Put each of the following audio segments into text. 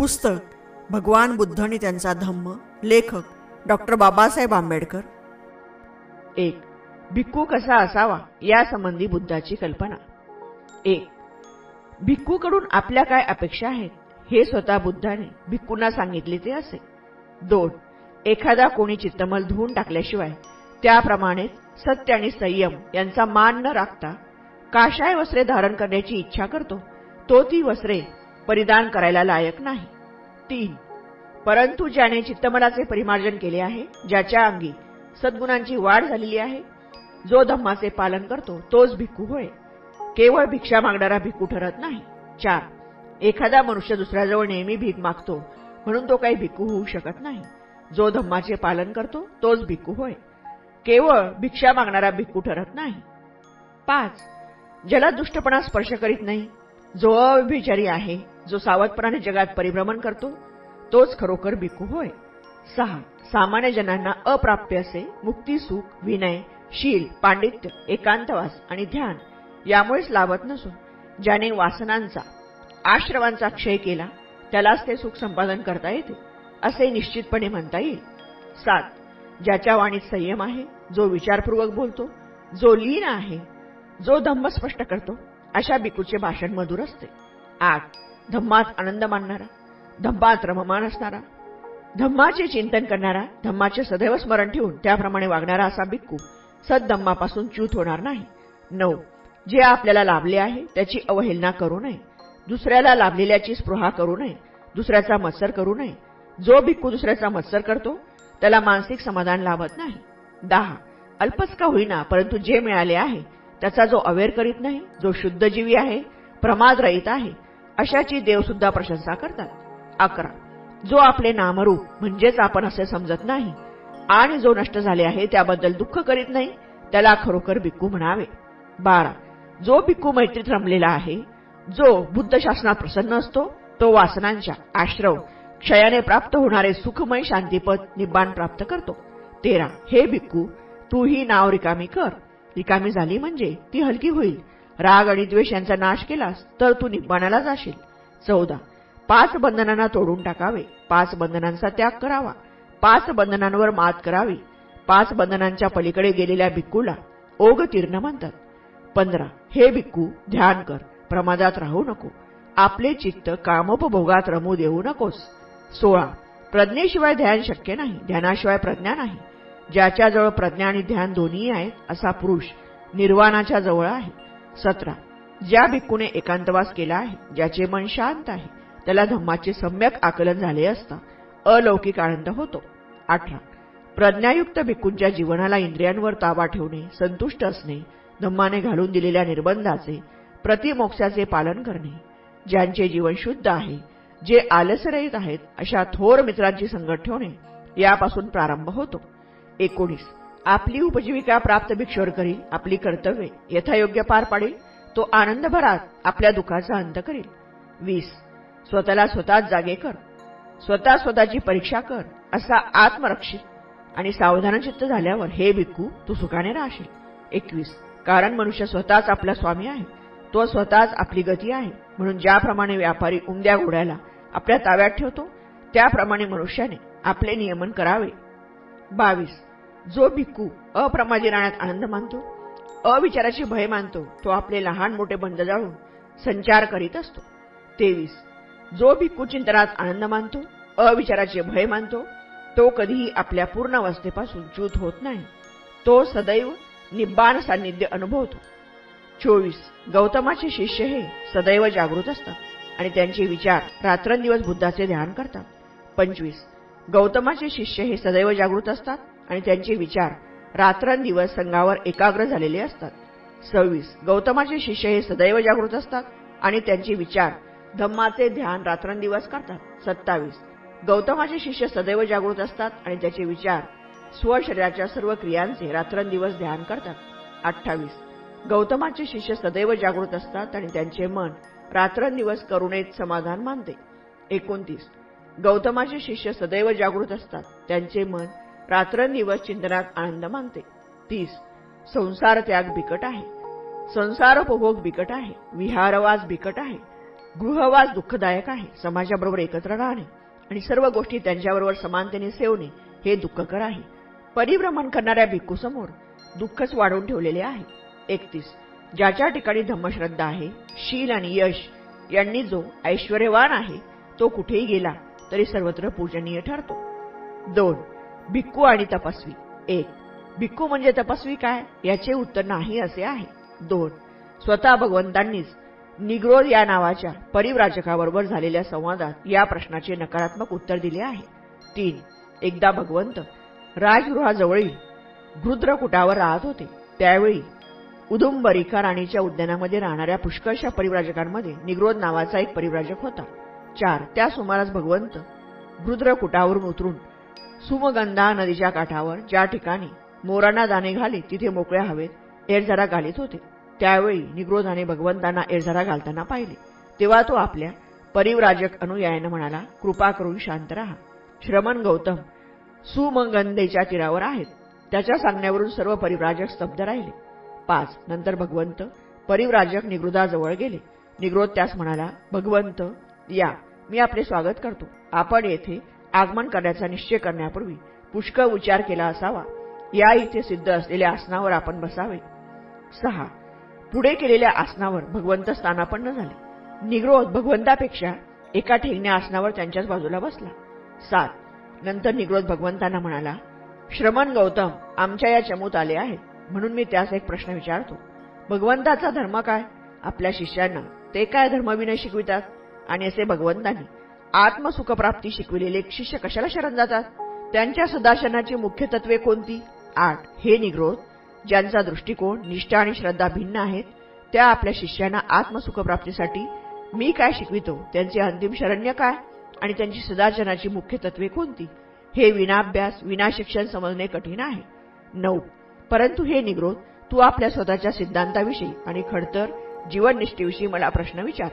पुस्तक भगवान बुद्ध आणि त्यांचा धम्म लेखक डॉक्टर बाबासाहेब आंबेडकर. एक भिक्खू कसा असावा यासंबंधी बुद्धाची कल्पना. एक भिक्खूकडून आपल्या काय अपेक्षा आहेत हे स्वतः बुद्धाने भिक्खूंना सांगितले ते असे. दोन एखादा कोणी चित्तमल धुवून टाकल्याशिवाय त्याप्रमाणेच सत्य आणि संयम यांचा मान न राखता काशाय वस्त्रे धारण करण्याची इच्छा करतो तो ती वस्त्रे परिधान करायला लायक नाही. तीन परंतु ज्याने चित्तमलाचे परिमार्जन केले आहे ज्याच्या अंगी सद्गुणांची वाढ झालेली आहे जो धम्माचे पालन करतो तोच भिक्खू होय. केवळ भिक्षा मागणारा भिक्खू ठरत नाही. चार एखादा मनुष्य दुसऱ्याजवळ नेहमी भीक मागतो म्हणून तो काही भिक्खू होऊ शकत नाही. जो धम्माचे पालन करतो तोच भिक्खू होय. केवळ भिक्षा मागणारा भिक्खू ठरत नाही. पाच ज्याला दुष्टपणा स्पर्श करीत नाही जो अविचारी आहे जो सावधपणाने जगात परिभ्रमण करतो तोच खरोखर भिकू होय. सहा सामान्य जनांना अप्राप्य असे मुक्ती सुख विनय शील पांडित्य एकांतवास आणि ध्यान यामुळेच लाभत नसून ज्याने वासनांचा आश्रवांचा क्षय केला त्यालाच ते सुख संपादन करता येते असे निश्चितपणे म्हणता येईल. सात ज्याच्या वाणीत संयम आहे जो विचारपूर्वक बोलतो जो लीन आहे जो दंभ स्पष्ट करतो अशा बिकूचे भाषण मधुर असते. आठ धम्मात आनंद मानणारा धम्मात रममान असणारा धम्माचे चिंतन करणारा धम्माचे सदैव स्मरण ठेवून त्याप्रमाणे वागणारा असा बिक्कू सद्धम्मापासून च्यूत होणार नाही. नऊ जे आपल्याला लाभले आहे त्याची अवहेलना करू नये. दुसऱ्याला लाभलेल्याची स्पृहा करू नये. दुसऱ्याचा मत्सर करू नये. जो भिक्खू दुसऱ्याचा मत्सर करतो त्याला मानसिक समाधान लाभत नाही. दहा अल्पच का होईना परंतु जे मिळाले आहे त्याचा जो अवेर करीत नाही जो शुद्धजीवी आहे प्रमाद रहित आहे अशाची देवसुद्धा प्रशंसा करतात. अकरा. जो आपले नामरूप म्हणजेच आपण असे समजत नाही आणि जो नष्ट झाले आहे त्याबद्दल दुःख करीत नाही त्याला खरोखर भिक्खू म्हणावे. बारा. जो भिक्खू मैत्रीत रमलेला आहे जो बुद्ध शासनात प्रसन्न असतो तो वासनांच्या आश्रव क्षयाने प्राप्त होणारे सुखमय शांतीपद निब्बाण प्राप्त करतो. तेरा. हे भिक्खू तू ही नाव रिकामी कर. रिकामी झाली म्हणजे ती हलकी होईल. राग आणि द्वेष यांचा नाश केलास तर तू निब्बाणाला जाशील. चौदा. पाच बंधनांना तोडून टाकावे. पाच बंधनांचा त्याग करावा. पाच बंधनांवर मात करावी. पाच बंधनांच्या पलीकडे गेलेल्या भिक्कूला ओग तीर्ण म्हणतात. पंधरा. हे भिक्कू ध्यान कर. प्रमादात राहू नको. आपले चित्त कामोपभोगात रमू देऊ नकोस. सोळा. प्रज्ञेशिवाय ध्यान शक्य नाही. ध्यानाशिवाय प्रज्ञा नाही. ज्याच्याजवळ प्रज्ञा आणि ध्यान दोन्ही आहेत असा पुरुष निर्वाणाच्या जवळ आहे. सतरा. ज्या भिक्खूने एकांतवास केला आहे ज्याचे मन शांत आहे त्याला धम्माचे सम्यक आकलन झाले असता अलौकिक आनंद होतो. अठरा. प्रज्ञायुक्त भिक्खूंच्या जीवनाला इंद्रियांवर ताबा ठेवणे संतुष्ट असणे धम्माने घालून दिलेल्या निर्बंधाचे प्रतिमोक्षाचे पालन करणे ज्यांचे जीवन शुद्ध आहे जे आलसरहित आहेत अशा थोर मित्रांची संगत ठेवणे यापासून प्रारंभ होतो. एकोणीस. आपली उपजीविका प्राप्त भिक्षोर करील आपली कर्तव्ये यथायोग्य पार पाडेल तो आनंदभरात आपल्या दुःखाचा अंत करेल. वीस. स्वतःला स्वतःच जागे कर. स्वतः स्वतःची परीक्षा कर असा आत्मरक्षित आणि सावधानचित्त झाल्यावर हे भिक्खू तू सुखाने राहशील. एकवीस. कारण मनुष्य स्वतःच आपला स्वामी आहे. तो स्वतःच आपली गती आहे. म्हणून ज्याप्रमाणे व्यापारी उमद्या घोड्याला आपल्या ताब्यात ठेवतो त्याप्रमाणे मनुष्याने आपले नियमन करावे. बावीस. जो भिक्खू अप्रमाजी राहण्यात आनंद मानतो अविचाराची भय मानतो तो आपले लहान मोठे बंद जाळून संचार करीत असतो. तेवीस. जो भिक्खू चिंतनात आनंद मानतो अविचाराचे भय मानतो तो कधीही आपल्या पूर्ण अवस्थेपासून च्यूत होत नाही. तो सदैव निब्बाण सान्निध्य अनुभवतो. चोवीस. गौतमाचे शिष्य हे सदैव जागृत असतात आणि त्यांचे विचार रात्रंदिवस बुद्धाचे ध्यान करतात. पंचवीस. गौतमाचे शिष्य हे सदैव जागृत असतात आणि त्यांचे विचार रात्रंदिवस संघावर एकाग्र झालेले असतात. सव्वीस. गौतमाचे शिष्य हे सदैव जागृत असतात आणि त्यांचे विचार धम्माचे ध्यान रात्रंदिवस करतात. सत्तावीस. गौतमाचे शिष्य सदैव जागृत असतात आणि त्याचे विचार स्वशरीराच्या सर्व क्रियांचे रात्रंदिवस ध्यान करतात. अठ्ठावीस. गौतमाचे शिष्य सदैव जागृत असतात आणि त्यांचे मन रात्रंदिवस करुणेत समाधान मानते. एकोणतीस. गौतमाचे शिष्य सदैव जागृत असतात. त्यांचे मन रात्रंदिवस चिंतनात आनंद मानते. तीस. संसार त्याग बिकट आहे. संसारोपभोग बिकट आहे. विहारवास बिकट आहे. गृहवास दुःखदायक आहे. समाजाबरोबर एकत्र राहणे आणि सर्व गोष्टी त्यांच्याबरोबर समानतेने सेवणे हे दुःखकर आहे. परिभ्रमण करणाऱ्या भिक्खूसमोर दुःखच वाढवून ठेवलेले आहे. एकतीस. ज्याच्या ठिकाणी धम्मश्रद्धा आहे शील आणि यश यांनी जो ऐश्वर्यवान आहे तो कुठेही गेला तरी सर्वत्र पूजनीय ठरतो. दोन. भिक्खू आणि तपस्वी. एक भिक्खू म्हणजे तपस्वी काय? याचे उत्तर नाही असे आहे. दोन स्वतः भगवंतांनीच निग्रोध या नावाच्या परिव्राजकाबरोबर झालेल्या संवादात या प्रश्नाचे नकारात्मक उत्तर दिले आहे. तीन एकदा भगवंत राजगृहाजवळील रुद्रकुटावर राहत होते. त्यावेळी उदुंबरिका राणीच्या उद्यानामध्ये राहणाऱ्या पुष्कळशा परिव्राजकांमध्ये निग्रोध नावाचा एक परिव्राजक होता. चार त्या सुमारास भगवंत रुद्रकुटावरून उतरून सुमगंधा नदीच्या काठावर ज्या ठिकाणी मोरांना दाणे घाली तिथे मोकळ्या हवेत एरझरा घालीत होते. त्यावेळी निग्रोधाने भगवंतांना एरझरा घालताना पाहिले. तेव्हा तो आपल्या परिव्राजक अनुयायानं म्हणाला कृपा करून शांत राहा. श्रमण गौतम सुमगंधेच्या तीरावर आहेत. त्याच्या सांगण्यावरून सर्व परिव्राजक स्तब्ध राहिले. पाच नंतर भगवंत परिव्राजक निगृदाजवळ गेले. निग्रोध त्यास म्हणाला भगवंत या मी आपले स्वागत करतो. आपण येथे आगमन करण्याचा निश्चय करण्यापूर्वी पुष्कळ विचार केला असावा. या इथे सिद्ध असलेल्या आसनावर आपण बसावे. सहा. पुढे केलेल्या आसनावर भगवंत स्थानापन्न झाले. निग्रोध भगवंतापेक्षा एका ठेंगण्या आसनावर त्यांच्याच बाजूला बसला. सात. नंतर निग्रोध भगवंतांना म्हणाला श्रमण गौतम आमच्या या चमूत आले आहेत. म्हणून मी त्यास एक प्रश्न विचारतो. भगवंताचा धर्म काय? आपल्या शिष्यांना ते काय धर्मविनय शिकवितात? आणि असे भगवंतांनी आत्मसुखप्राप्ती शिकविलेले शिष्य कशाला शरण जातात? त्यांच्या सदाशनाची मुख्य तत्वे कोणती? आठ. हे निग्रोध ज्यांचा दृष्टिकोन निष्ठा आणि श्रद्धा भिन्न आहेत त्या आपल्या शिष्यांना आत्मसुखप्राप्तीसाठी मी काय शिकवितो? त्यांचे अंतिम शरण्य काय? आणि त्यांची सदाचनाची मुख्य तत्वे कोणती? हे विनाभ्यास विनाशिक्षण समजणे कठीण आहे. नऊ. परंतु हे निग्रोध तू आपल्या स्वतःच्या सिद्धांताविषयी आणि खडतर जीवननिष्ठेविषयी मला प्रश्न विचार.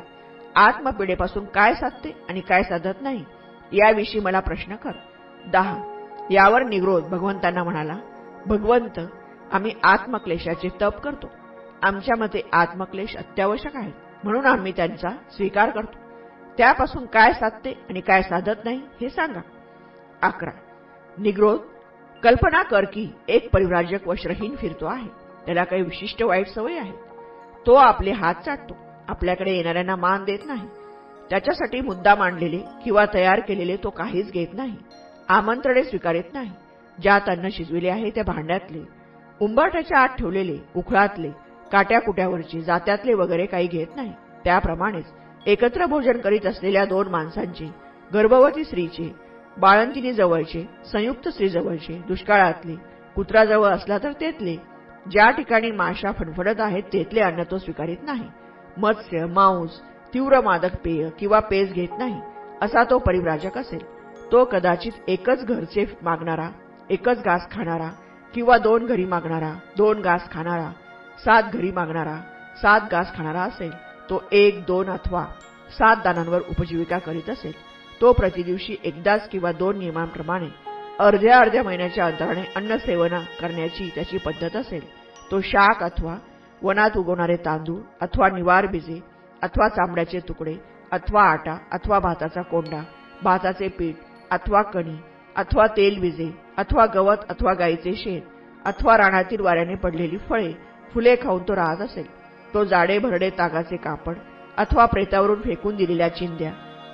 आत्मपिढेपासून काय साधते आणि काय साधत नाही याविषयी मला प्रश्न कर. दहा. यावर निग्रोध भगवंतांना म्हणाला भगवंत आम्ही आत्मक्लेशाचे तप करतो. आमच्या मते आत्मक्लेश अत्यावश्यक आहे म्हणून आम्ही त्यांचा स्वीकार करतो. त्यापासून काय साधते आणि काय साधत नाही हे सांगा. अकरा. निग्रोध कल्पना कर की एक परिव्राजक वस्त्रहीन फिरतो आहे. त्याला काही विशिष्ट वाईट सवय आहे. तो आपले हात चाटतो. आपल्याकडे येणाऱ्यांना मान देत नाही. त्याच्यासाठी मुद्दा मांडलेले किंवा तयार केलेले तो काहीच घेत नाही. आमंत्रणे स्वीकारित नाही. ज्यात अन्न शिजविले आहे त्या भांड्यातले. उंबरठ्याच्या आत ठेवलेले उखळातले काट्याकुट्यावरचे जात्यातले वगैरे काही घेत नाही. त्याप्रमाणेच एकत्र भोजन करीत असलेल्या दोन माणसांचे गर्भवती स्त्रीचे बाळंतिनी जवळचे संयुक्त स्त्री जवळचे दुष्काळातले कुत्राजवळ असला तर तेथले. ज्या ठिकाणी माशा फणफडत आहेत तेथले अन्न तो स्वीकारित नाही. मत्स्य मांस तीव्र मादक पेय किंवा पेज घेत नाही असा तो परिव्राजक असेल. तो कदाचित एकच घरचे मागणारा एकच घास खाणारा किंवा दोन घरी मागणारा दोन घास खाणारा सात घरी मागणारा सात घास खाणारा असेल. तो एक दोन अथवा सात दानांवर उपजीविका करीत असेल. तो प्रतिदिवशी एकदाच किंवा दोन नियमांप्रमाणे अर्ध्या अर्ध्या महिन्याच्या अंतराने अन्न सेवना करण्याची त्याची पद्धत असेल. तो शाक अथवा वनात उगवणारे तांदूळ अथवा निवार बिजे अथवा चांबड्याचे तुकडे अथवा आटा अथवा भाताचा कोंडा भाताचे पीठ अथवा कणी अथवा तेल विजे अथवा गवत अथवा गाईचे शेण अथवा रानातील वाऱ्याने पडलेली फळे फुले खाऊन तो राहत असेल. तो जाडे भरडे तागाचे कापड अथवा प्रेतावरून फेकून दिलेल्या चिंध्या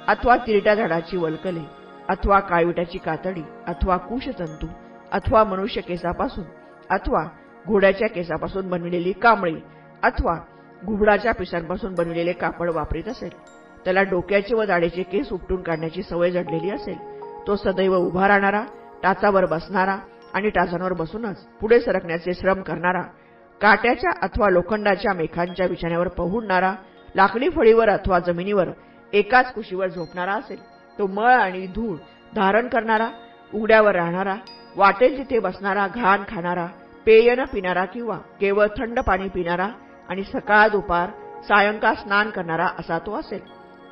अथवा तिरट्या झाडाची वलकले अथवा काळविटाची कातडी अथवा कुशतंतू अथवा मनुष्य केसापासून अथवा घोड्याच्या केसापासून बनविलेली कांबळी अथवा घुबडाच्या पिसांपासून बनविलेले कापड वापरीत असेल. त्याला डोक्याचे व दाढेचे केस उपटून काढण्याची सवय जडलेली असेल. तो सदैव उभा राहणारा टाचावर बसणारा आणि टाचांवर बसूनच पुढे सरकण्याचे श्रम करणारा काट्याच्या अथवा लोखंडाच्या मेखांच्या बिछाण्यावर पहुडणारा लाकडी फळीवर अथवा जमिनीवर एकाच कुशीवर झोपणारा असेल. तो मळ आणि धूळ धारण करणारा उघड्यावर राहणारा वाटेल तिथे बसणारा घाण खाणारा पेय न पिणारा किंवा केवळ थंड पाणी पिणारा आणि सकाळ दुपार सायंकाळ स्नान करणारा असा तो असेल.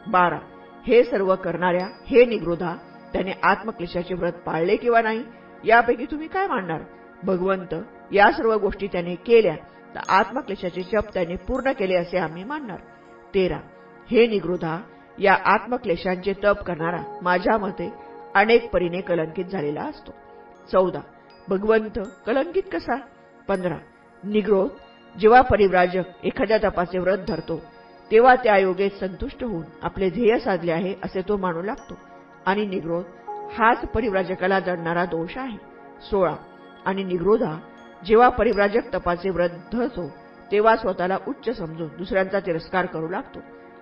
बारा. हे सर्व करणाऱ्या हे निगृधा त्याने आत्मक्लेशाचे व्रत पाळले किंवा नाही यापैकी तुम्ही काय मानणार भगवंत या सर्व गोष्टी त्याने केल्या तर आत्मक्लेशाचे जप त्याने पूर्ण केले असे आम्ही मानणार. तेरा. हे निगृधा या आत्मक्लेशांचे तप करणारा माझ्या मते अनेक परीने कलंकित झालेला असतो. चौदा. भगवंत कलंकित कसा? पंधरा. निग्रोध. जेव्हा परिव्राजक एखाद्या तपाचे व्रत धरतो तेव्हा त्या योगेत संतुष्ट होऊन आपले ध्येय साधले आहे असे तो मानू लागतो. आणि निग्रोध हाच परिव्राजकाला जडणारा दोष आहे. सोळा. आणि निग्रोधा जेव्हा परिव्राजक तपाचे व्रत धरतो तेव्हा स्वतःला उच्च समजून दुसऱ्यांचा तिरस्कार करू लागतो.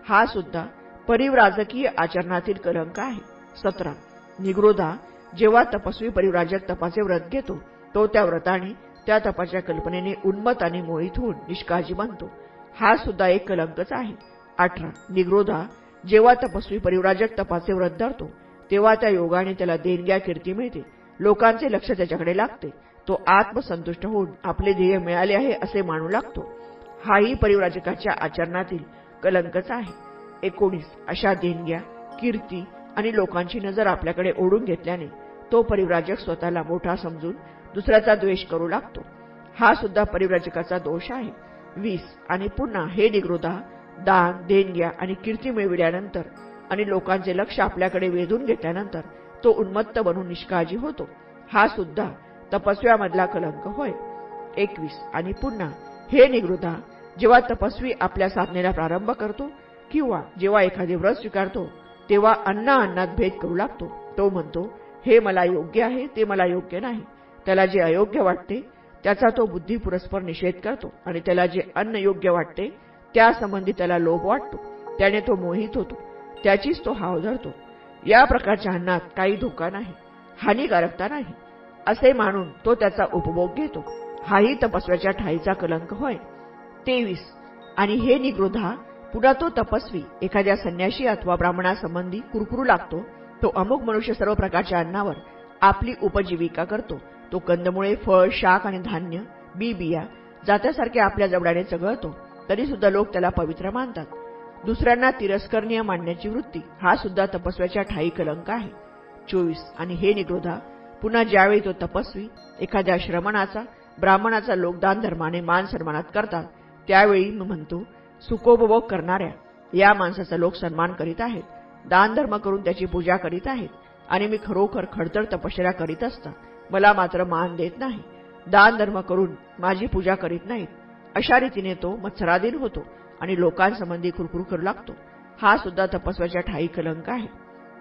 हा सुद्धा परिव्राजकीय आचरणातील कलंक आहे. सतरा. निग्रोधा जेव्हा तपस्वी परिवराजक तपाचे व्रत घेतो तो त्या व्रताने त्या तपाच्या कल्पनेने उन्मत आणि मोहित होऊन निष्काळजी बनतो. हा सुद्धा एक कलंकच आहे. अठरा. निग्रोधा. जेव्हा तपस्वी परिवराजक तपाचे व्रत धरतो तेव्हा त्या योगाने त्याला देणग्या कीर्ती मिळते. लोकांचे लक्ष त्याच्याकडे लागते. तो आत्मसंतुष्ट होऊन आपले ध्येय मिळाले आहे असे मानू लागतो. हाही परिवराजकाच्या आचरणातील कलंकच आहे. एकोणीस. अशा देणग्या कीर्ती आणि लोकांची नजर आपल्याकडे ओढून घेतल्याने तो परिव्राजक स्वतःला मोठा समजून दुसऱ्याचा द्वेष करू लागतो. हा सुद्धा परिव्राजकाचा दोष आहे. वीस आणि पुन्हा हे निगृधा दान देणग्या आणि कीर्ती मिळविल्यानंतर आणि लोकांचे लक्ष आपल्याकडे वेधून घेतल्यानंतर तो उन्मत्त बनून निष्काळजी होतो. हा सुद्धा तपस्व्यामधला कलंक होय. एकवीस आणि पुन्हा हे निगृधा जेव्हा तपस्वी आपल्या साधनेला प्रारंभ करतो किंवा जेव्हा एखादे व्रत स्वीकारतो तेव्हा अन्ना अन्नात भेद करू लागतो. तो म्हणतो हे मला योग्य आहे ते मला योग्य नाही. त्याला जे अयोग्य वाटते त्याचा तो बुद्धी पुरस्पर निषेध करतो आणि त्याला जे अन्न योग्य वाटते त्यासंबंधी त्याला लोभ वाटतो. त्याने तो मोहित होतो. त्याचीच तो हाव धरतो. या प्रकारच्या अन्नात काही धोका नाही हानिकारकता नाही. असे मानून तो त्याचा उपभोग घेतो. हाही तपस्व्याच्या ठाईचा कलंक होय. तेवीस. आणि हे निग्रोधा पुन्हा तो तपस्वी एखाद्या संन्याशी अथवा ब्राह्मणासंबंधी कुरकुरू लागतो तो अमुक मनुष्य सर्व प्रकारच्या अन्नावर आपली उपजीविका करतो. तो कंदमुळे फळ शाक आणि धान्य बी बिया जात्यासारखे आपल्या जबड्याने चघळतो तरी सुद्धा लोक त्याला पवित्र मानतात. दुसऱ्यांना तिरस्करणीय मानण्याची वृत्ती हा सुद्धा तपस्व्याच्या ठाई कलंक आहे. चोवीस. आणि हे निगृधा पुन्हा ज्यावेळी तो तपस्वी एखाद्या श्रमणाचा ब्राह्मणाचा लोकदान धर्माने मान सन्मानात करतात त्यावेळी मी म्हणतो सुखोपभोग करणाऱ्या या माणसाचा लोक सन्मान करीत आहेत. दान धर्म करून त्याची पूजा करीत आहेत. आणि मी खरोखर खडतर तपश्चर्या करीत असता मला मात्र मान देत नाही. दान धर्म करून माझी पूजा करीत नाहीत. अशा रीतीने तो मत्सराधीन होतो आणि लोकांसंबंधी कुरकुर करू लागतो. हा सुद्धा तपस्व्याच्या ठाई कलंक आहे.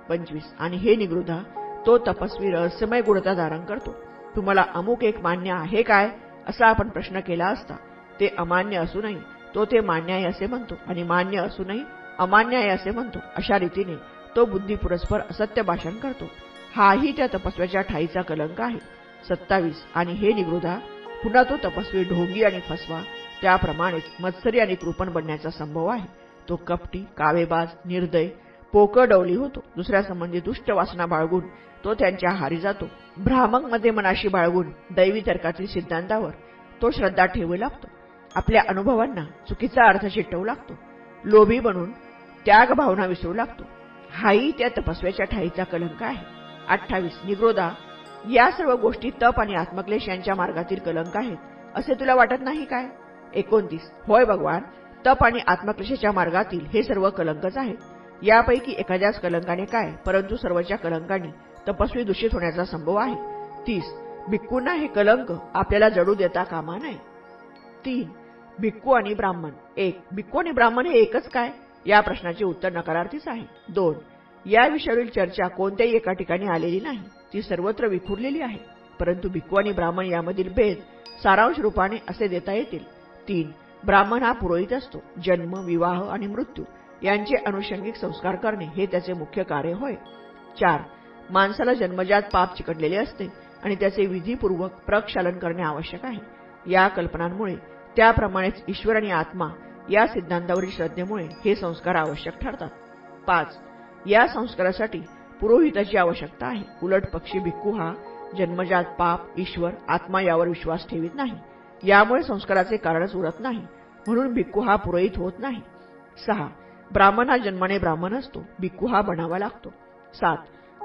पंचवीस. आणि हे निगृधा तो तपस्वी रहस्यमय गुणता धारण करतो. तुम्हाला अमुक एक मान्य आहे काय? असा आपण प्रश्न केला असता ते अमान्य असूनही तो ते मान्य आहे असे म्हणतो आणि मान्य असूनही अमान्य आहे असे म्हणतो. अशा रीतीने तो बुद्धी पुरस्पर असत्य भाषण करतो. हाही त्या तपस्व्याच्या ठाईचा कलंक आहे. सत्तावीस आणि हे निगृधा पुन्हा तो तपस्वी ढोंगी आणि फसवा त्याप्रमाणेच मत्सरी आणि कृपण बनण्याचा संभव आहे. तो कपटी कावेबाज निर्दय पोकडवली होतो. दुसऱ्यासंबंधी दुष्ट वासना बाळगून तो त्यांच्या हारी जातो. भ्रामकमध्ये मनाशी बाळगून दैवी तर्कातील सिद्धांतावर तो श्रद्धा ठेवू लागतो. आपल्या अनुभवांना चुकीचा अर्थ चिटवू लागतो. लोभी बनून त्याग भावना विसरू लागतो. हाही त्या तपस्व्याच्या ठाईचा कलंक आहे. अठ्ठावीस. निग्रोदा या सर्व गोष्टी तप आणि आत्मक्लेश यांच्या मार्गातील कलंक आहेत. असे तुला वाटत नाही काय? एकोणतीस. होय भगवान तप आणि आत्मक्लेशाच्या मार्गातील हे सर्व कलंकच आहेत. यापैकी एखाद्याच कलंकाने काय परंतु सर्वच्या कलंकाने तपस्वी दूषित होण्याचा संभव आहे. तीस. भिक्कूंना हे कलंक आपल्याला जडू देता कामा नये. तीन. भिक्खू आणि ब्राह्मण. एक भिक्खू आणि ब्राह्मण हे एकच काय? या प्रश्नाचे उत्तर नकारार्थीच आहे. दोन या विषयावरील चर्चा कोणत्याही एका ठिकाणी आलेली नाही. ती सर्वत्र विखुरलेली आहे. परंतु भिक्खू आणि ब्राह्मण यामधील भेद सारांश रूपाने असे देता येतील. तीन ब्राह्मण हा पुरोहित असतो. जन्म विवाह आणि मृत्यू यांचे अनुषंगिक संस्कार करणे हे त्याचे मुख्य कार्य होय. चार माणसाला जन्मजात पाप चिकटलेले असते आणि त्याचे विधीपूर्वक प्रक्षालन करणे आवश्यक आहे. या कल्पनांमुळे त्याप्रमाणेच ईश्वर आणि आत्मा या सिद्धांतावरील श्रद्धेमुळे हे संस्कार आवश्यक ठरतात. पाच. या संस्कारासाठी पुरोहिताची आवश्यकता आहे. उलट पक्षी भिक्खू हा जन्मजात पाप ईश्वर आत्मा यावर विश्वास ठेवित नाही. यामुळे संस्काराचे कारणच उरत नाही. म्हणून भिक्खू हा पुरोहित होत नाही. सहा. ब्राह्मण हा जन्माने ब्राह्मण असतो. भिक्खू हा बनावा लागतो. सात.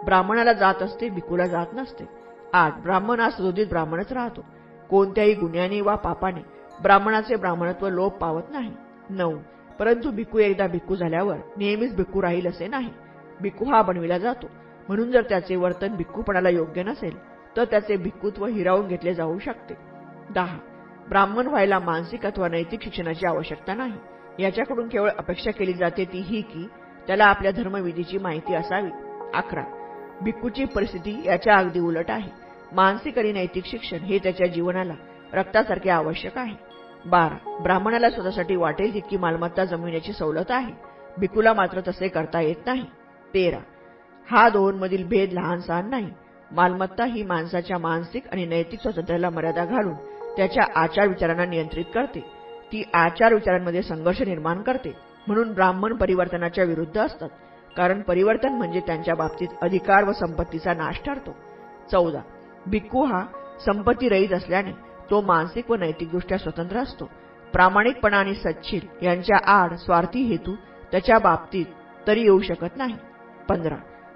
ब्राह्मणाला जात असते भिक्खूला जात नसते. आठ. ब्राह्मण हा सदोदित ब्राह्मणच राहतो. कोणत्याही गुन्ह्याने वा पापाने ब्राह्मणाचे ब्राह्मणत्व लोप पावत नाही. नऊ. परंतु भिक्खू एकदा भिक्खू झाल्यावर नेहमीच भिकू राहील असे नाही. भिक्खू हा बनविला जातो. म्हणून जर त्याचे वर्तन भिक्खूपणाला योग्य नसेल तर त्याचे भिक्खुत्व हिरावून घेतले जाऊ शकते. दहा. ब्राह्मण व्हायला मानसिक अथवा नैतिक शिक्षणाची आवश्यकता नाही. याच्याकडून केवळ अपेक्षा केली जाते ती ही की त्याला आपल्या धर्मविधीची माहिती असावी. अकरा. भिक्खूची परिस्थिती याच्या अगदी उलट आहे. मानसिक आणि नैतिक शिक्षण हे त्याच्या जीवनाला रक्तासारखे आवश्यक आहे. बारा ब्राह्मणाला स्वतःसाठी वाटेल तितकी मालमत्ता जमविण्याची सवलत आहे. भिकूला मात्र तसे करता येत नाही. तेरा हा दोनमधील भेद लहान सहान नाही. मालमत्ता ही माणसाच्या मानसिक आणि नैतिक स्वातंत्र्याला मर्यादा घालून त्याच्या आचार विचारांना नियंत्रित करते. ती आचार विचारांमध्ये संघर्ष निर्माण करते. म्हणून ब्राह्मण परिवर्तनाच्या विरुद्ध असतात. कारण परिवर्तन म्हणजे त्यांच्या बाबतीत अधिकार व संपत्तीचा नाश ठरतो. चौदा भिक्खू हा संपत्ती रहित असल्याने तो मानसिक व नैतिकदृष्ट्या स्वतंत्र असतो. प्रामाणिकपणा आणि सच्छील यांच्या आड स्वार्थी हेतू त्याच्या बाबतीत तरी येऊ शकत नाही. पंधरा.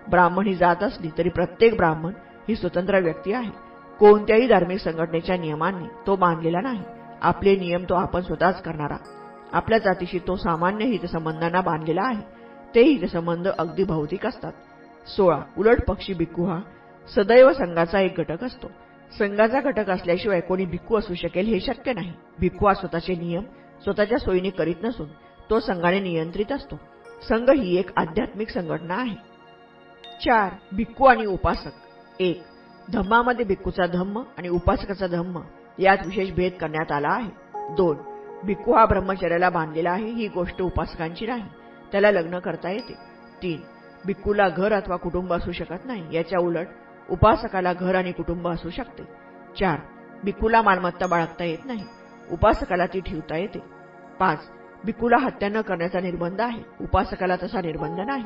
ब्राह्मण ही जात असली तरी प्रत्येक ब्राह्मण ही स्वतंत्र व्यक्ती आहे. कोणत्याही धार्मिक संघटनेच्या नियमांनी तो बांधलेला नाही. आपले नियम तो आपण स्वतःच करणारा. आपल्या जातीशी तो सामान्य हितसंबंधांना बांधलेला आहे. ते हितसंबंध अगदी भौतिक असतात. सोळा. उलट पक्षी भिक्खू हा सदैव संघाचा एक घटक असतो. संघाचा घटक असल्याशिवाय कोणी भिक्खू असू शकेल हे शक्य नाही. भिक्खू हा स्वतःचे नियम स्वतःच्या सोयीने करीत नसून तो संघाने नियंत्रित असतो. संघ ही एक आध्यात्मिक संघटना आहे. चार भिक्खू आणि उपासक. एक धम्मामध्ये भिक्खूचा धम्म आणि उपासकाचा धम्म यात विशेष भेद करण्यात आला आहे. दोन भिक्खू हा ब्रह्मचर्याला बांधलेला आहे ही गोष्ट उपासकांची नाही. त्याला लग्न करता येते. तीन भिक्खूला घर अथवा कुटुंब असू शकत नाही याच्या उलट उपासकाला घर आणि कुटुंब असू शकते. चार बिकूला मालमत्ता बाळगता येत नाही. उपासकाला ती ठेवता येते. पाच भिकूला हत्या न करण्याचा निर्बंध आहे. उपासकाला तसा निर्बंध नाही.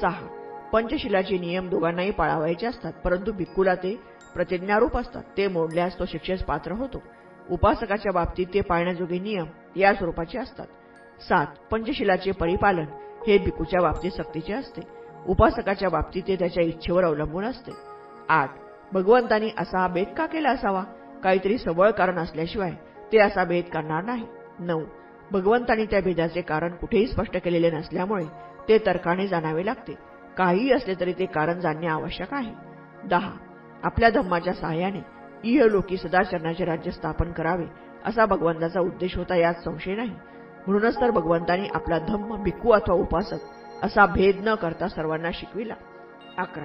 सहा पंचशिलाचे नियम दोघांनाही पाळावायचे असतात परंतु भिक्कूला ते प्रतिज्ञारूप असतात. ते मोडल्यास तो शिक्षेस पात्र होतो. उपासकाच्या बाबतीत ते पाळण्याजोगे नियम या स्वरूपाचे असतात. सात पंचशिलाचे परिपालन हे भिकूच्या बाबतीत सक्तीचे असते. उपासकाच्या बाबतीत ते त्याच्या इच्छेवर अवलंबून असते. आठ भगवंतांनी असा भेद का केला असावा? काहीतरी सबळ कारण असल्याशिवाय ते असा भेद करणार नाही. नऊ. भगवंतांनी त्या भेदाचे कारण कुठेही स्पष्ट केलेले नसल्यामुळे ते तर्काने जाणावे लागते. काहीही असले तरी ते कारण जाणणे आवश्यक आहे. दहा. आपल्या धम्माच्या सहाय्याने इहलोकी सदाचरणाचे राज्य स्थापन करावे असा भगवंताचा उद्देश होता यात संशय नाही. म्हणूनच तर भगवंतांनी आपला धम्म भिक्खू अथवा उपासक असा भेद न करता सर्वांना शिकविला. अकरा.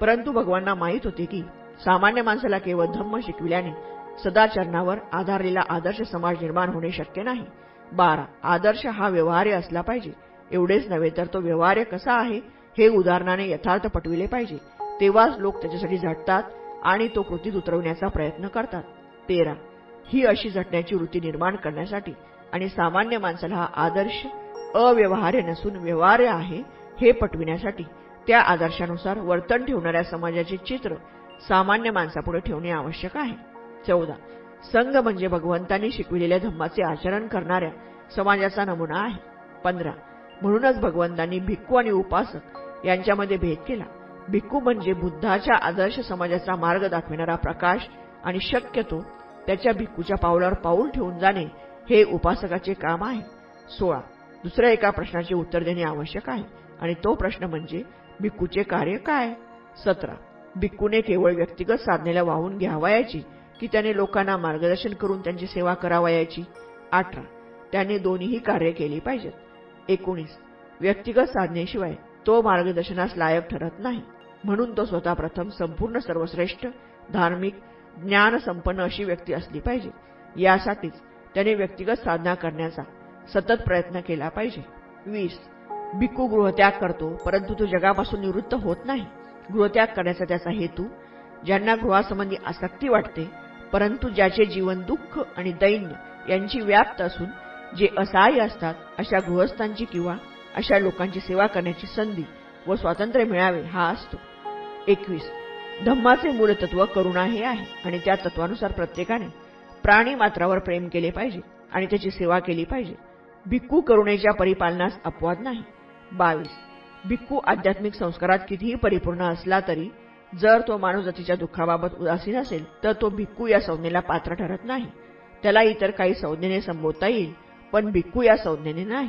परंतु भगवांना माहीत होते की सामान्य माणसाला केवळ धम्म शिकविल्याने सदाचरणावर आधारलेला आदर्श समाज निर्माण होणे शक्य नाही. बारा. आदर्श हा व्यवहार्य असला पाहिजे. एवढेच नव्हे तर तो व्यवहार्य कसा आहे हे उदाहरणाने यथार्थ पटविले पाहिजे. तेव्हाच लोक त्याच्यासाठी झटतात आणि तो कृतीत उतरवण्याचा प्रयत्न करतात. तेरा. ही अशी झटण्याची वृत्ती निर्माण करण्यासाठी आणि सामान्य माणसाला हा आदर्श अव्यवहार्य नसून व्यवहार्य आहे हे पटविण्यासाठी त्या आदर्शानुसार वर्तन ठेवणाऱ्या समाजाचे चित्र सामान्य माणसापुढे ठेवणे आवश्यक आहे. चौदा. संघ म्हणजे भगवंतांनी शिकविलेल्या धम्माचे आचरण करणाऱ्या समाजाचा नमुना आहे. पंधरा. म्हणूनच भगवंतांनी भिक्खू आणि उपासक यांच्यामध्ये भेद केला. भिक्खू म्हणजे बुद्धाच्या आदर्श समाजाचा मार्ग दाखविणारा प्रकाश आणि शक्यतो त्याच्या भिक्खूच्या पावलावर पाऊल ठेवून जाणे हे उपासकाचे काम आहे. सोळा. दुसऱ्या एका प्रश्नाचे उत्तर देणे आवश्यक आहे आणि तो प्रश्न म्हणजे भिक्खूचे कार्य काय? सतरा. भिक्खूने केवळ व्यक्तिगत साधनेला वाहून घ्यावायाची की त्याने लोकांना मार्गदर्शन करून त्यांची सेवा करावायाची? अठरा. त्याने दोन्हीही कार्य केली पाहिजेत. एकोणीस. व्यक्तिगत साधनेशिवाय तो मार्गदर्शनास लायक ठरत नाही. म्हणून तो स्वतः प्रथम संपूर्ण सर्वश्रेष्ठ धार्मिक ज्ञानसंपन्न अशी व्यक्ती असली पाहिजे. यासाठीच त्याने व्यक्तिगत साधना करण्याचा सतत प्रयत्न केला पाहिजे. वीस. भिक्खू गृहत्याग करतो परंतु तो जगापासून निवृत्त होत नाही. गृहत्याग करण्याचा त्याचा हेतू ज्यांना गृहासंबंधी आसक्ती वाटते परंतु ज्याचे जीवन दुःख आणि दैन्य यांची व्याप्त असून जे असहाय्य असतात अशा गृहस्थांची किंवा अशा लोकांची सेवा करण्याची संधी व स्वातंत्र्य मिळावे हा असतो. एकवीस. धम्माचे मूलतत्व करुणा हे आहे आणि त्या तत्वानुसार प्रत्येकाने प्राणी मात्रावर प्रेम केले पाहिजे आणि त्याची सेवा केली पाहिजे. भिक्खू करुणेच्या परिपालनास अपवाद नाही. बावीस. भिक्खू आध्यात्मिक संस्कारात कितीही परिपूर्ण असला तरी जर तो माणूस जातीच्या दुःखाबाबत उदासीन असेल तर तो भिक्खू या संज्ञेला पात्र ठरत नाही. त्याला इतर काही संज्ञेने संबोधता येईल पण भिक्खू या संज्ञेने नाही.